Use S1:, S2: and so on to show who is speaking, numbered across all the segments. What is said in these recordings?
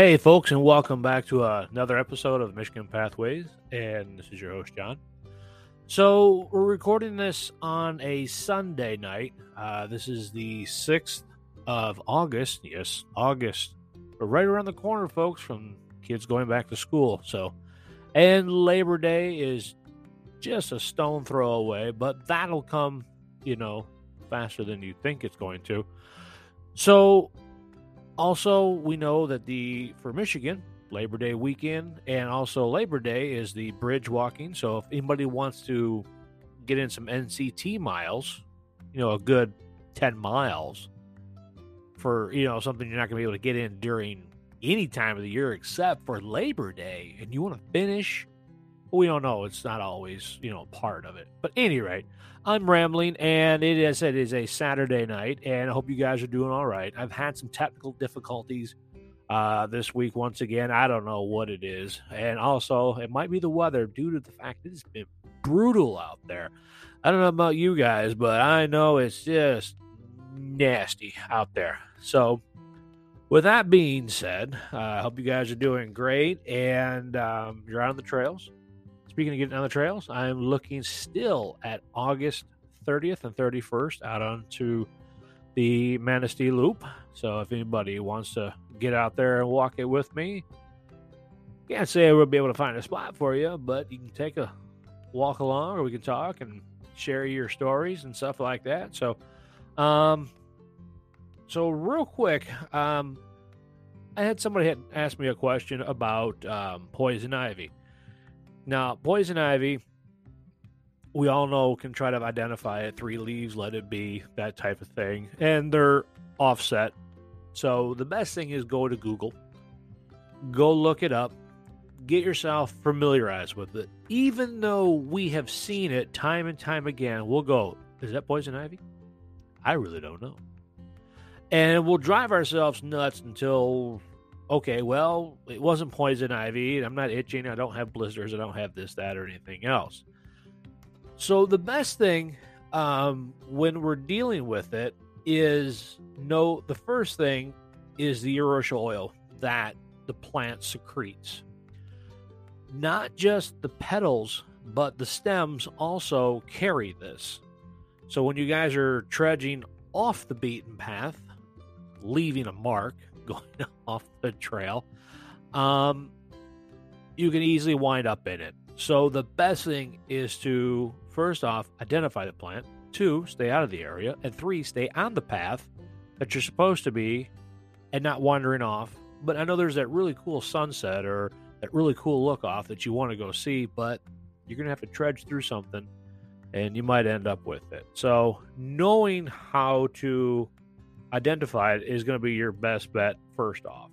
S1: Hey, folks, and welcome back to uh, another episode of Michigan Pathways. And this is your host, John. So, we're recording this on a Sunday night. Uh, this is the 6th of August. Yes, August. We're right around the corner, folks, from kids going back to school. So, and Labor Day is just a stone throw away, but that'll come, you know, faster than you think it's going to. So, also, we know that the for Michigan, Labor Day weekend and also Labor Day is the bridge walking. So if anybody wants to get in some NCT miles, you know, a good 10 miles for, you know, something you're not going to be able to get in during any time of the year except for Labor Day and you want to finish, we don't know. It's not always, you know, part of it. But any rate, I'm rambling, and it is it is a Saturday night, and I hope you guys are doing all right. I've had some technical difficulties uh, this week once again. I don't know what it is, and also it might be the weather due to the fact it's been brutal out there. I don't know about you guys, but I know it's just nasty out there. So, with that being said, uh, I hope you guys are doing great, and um, you're out on the trails Speaking of getting on the trails, I'm looking still at August 30th and 31st out onto the Manistee Loop. So if anybody wants to get out there and walk it with me, can't say I will be able to find a spot for you, but you can take a walk along or we can talk and share your stories and stuff like that. So, um, so real quick, um, I had somebody had asked me a question about um, poison ivy. Now, poison ivy, we all know can try to identify it. Three leaves, let it be, that type of thing. And they're offset. So the best thing is go to Google, go look it up, get yourself familiarized with it. Even though we have seen it time and time again, we'll go, is that poison ivy? I really don't know. And we'll drive ourselves nuts until okay, well, it wasn't poison ivy. I'm not itching. I don't have blisters. I don't have this, that, or anything else. So the best thing um, when we're dealing with it is no. The first thing is the urushiol oil that the plant secretes. Not just the petals, but the stems also carry this. So when you guys are trudging off the beaten path, leaving a mark, going off the trail, um, you can easily wind up in it. So the best thing is to first off identify the plant, two, stay out of the area, and three, stay on the path that you're supposed to be and not wandering off. But I know there's that really cool sunset or that really cool look off that you want to go see, but you're going to have to trudge through something and you might end up with it. So, knowing how to identified is going to be your best bet first off.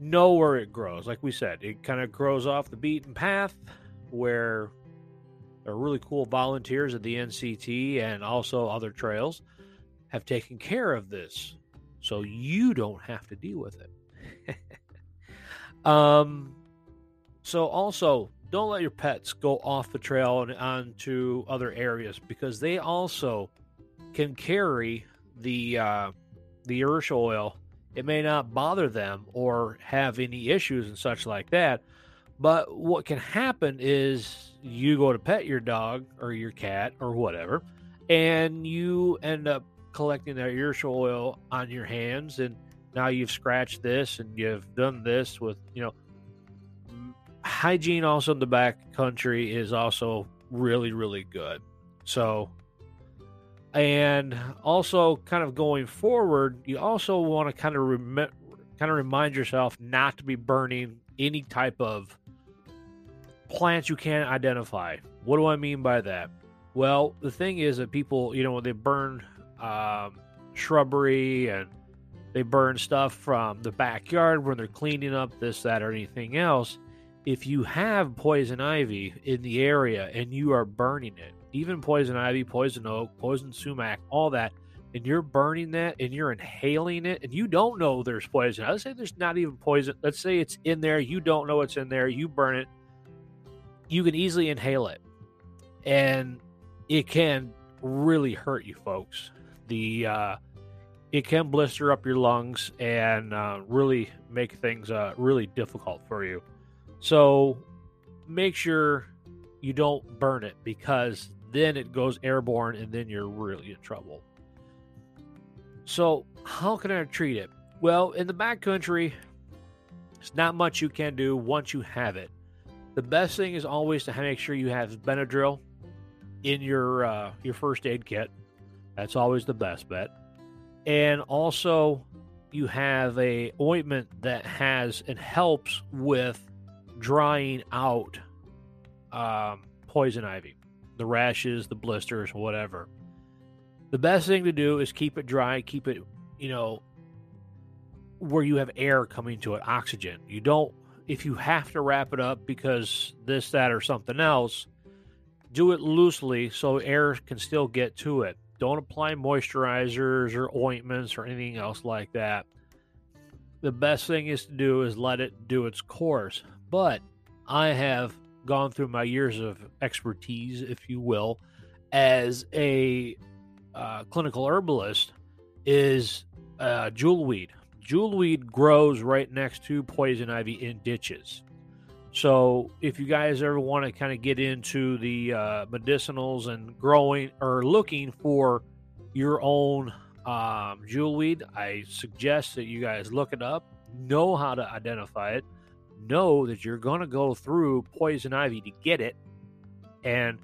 S1: Know where it grows. Like we said, it kind of grows off the beaten path where there are really cool volunteers at the NCT and also other trails have taken care of this so you don't have to deal with it. um so also don't let your pets go off the trail and onto other areas because they also can carry the uh, the urushiol oil, it may not bother them or have any issues and such like that. But what can happen is you go to pet your dog or your cat or whatever, and you end up collecting that urushiol oil on your hands, and now you've scratched this and you've done this with you know hygiene. Also in the back country is also really really good. So and also kind of going forward you also want to kind of rem- kind of remind yourself not to be burning any type of plants you can't identify. What do i mean by that? Well the thing is that people you know they burn um, shrubbery and they burn stuff from the backyard when they're cleaning up this that or anything else. If you have poison ivy in the area and you are burning it even poison ivy, poison oak, poison sumac, all that, and you're burning that and you're inhaling it and you don't know there's poison. Let's say there's not even poison. Let's say it's in there. You don't know it's in there. You burn it. You can easily inhale it. And it can really hurt you, folks. The uh, it can blister up your lungs and uh, really make things uh, really difficult for you. So make sure you don't burn it because then it goes airborne and then you're really in trouble. So, how can I treat it? Well, in the backcountry, it's not much you can do once you have it. The best thing is always to make sure you have Benadryl in your uh, your first aid kit. That's always the best bet. And also, you have a ointment that has and helps with drying out um, poison ivy, the rashes, the blisters, whatever. The best thing to do is keep it dry, keep it, you know, where you have air coming to it, oxygen. You don't, if you have to wrap it up because this, that, or something else, do it loosely so air can still get to it. Don't apply moisturizers or ointments or anything else like that. The best thing is to do is let it do its course. But I have gone through my years of expertise, if you will, as a uh, clinical herbalist, is uh, jewelweed. Jewelweed grows right next to poison ivy in ditches. So, if you guys ever want to kind of get into the uh, medicinals and growing or looking for your own um, jewelweed, I suggest that you guys look it up, know how to identify it, know that you're going to go through poison ivy to get it, and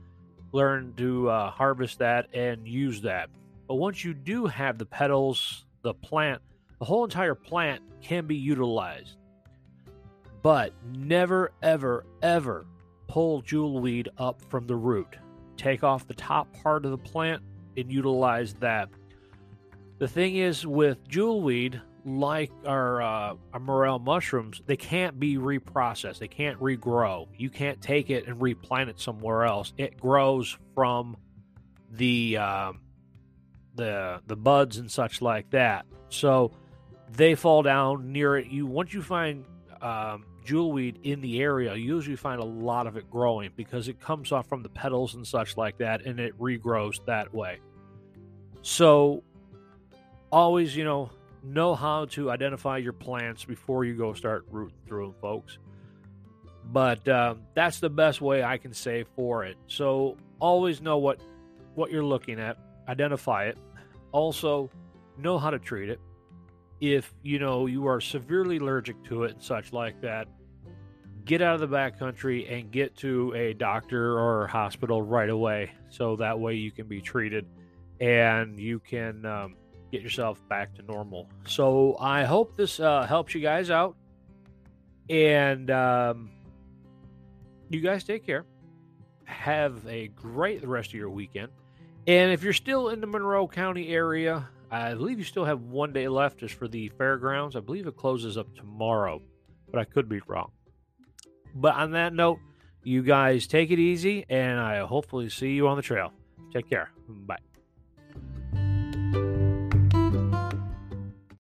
S1: learn to uh, harvest that and use that. But once you do have the petals, the plant, the whole entire plant can be utilized. But never, ever, ever pull jewelweed up from the root. Take off the top part of the plant and utilize that. The thing is with jewelweed, like our uh, our morel mushrooms, they can't be reprocessed. They can't regrow. You can't take it and replant it somewhere else. It grows from the um, the the buds and such like that. So they fall down near it. You once you find um, jewelweed in the area, you usually find a lot of it growing because it comes off from the petals and such like that, and it regrows that way. So always, you know, know how to identify your plants before you go start rooting through them, folks. But um, that's the best way I can say for it. So always know what what you're looking at, identify it. Also, know how to treat it. If you know you are severely allergic to it and such like that, get out of the backcountry and get to a doctor or hospital right away. So that way you can be treated and you can um, get yourself back to normal. So I hope this uh, helps you guys out. And um, you guys take care. Have a great rest of your weekend. And if you're still in the Monroe County area, I believe you still have one day left just for the fairgrounds. I believe it closes up tomorrow, but I could be wrong. But on that note, you guys take it easy, and I hopefully see you on the trail. Take care. Bye.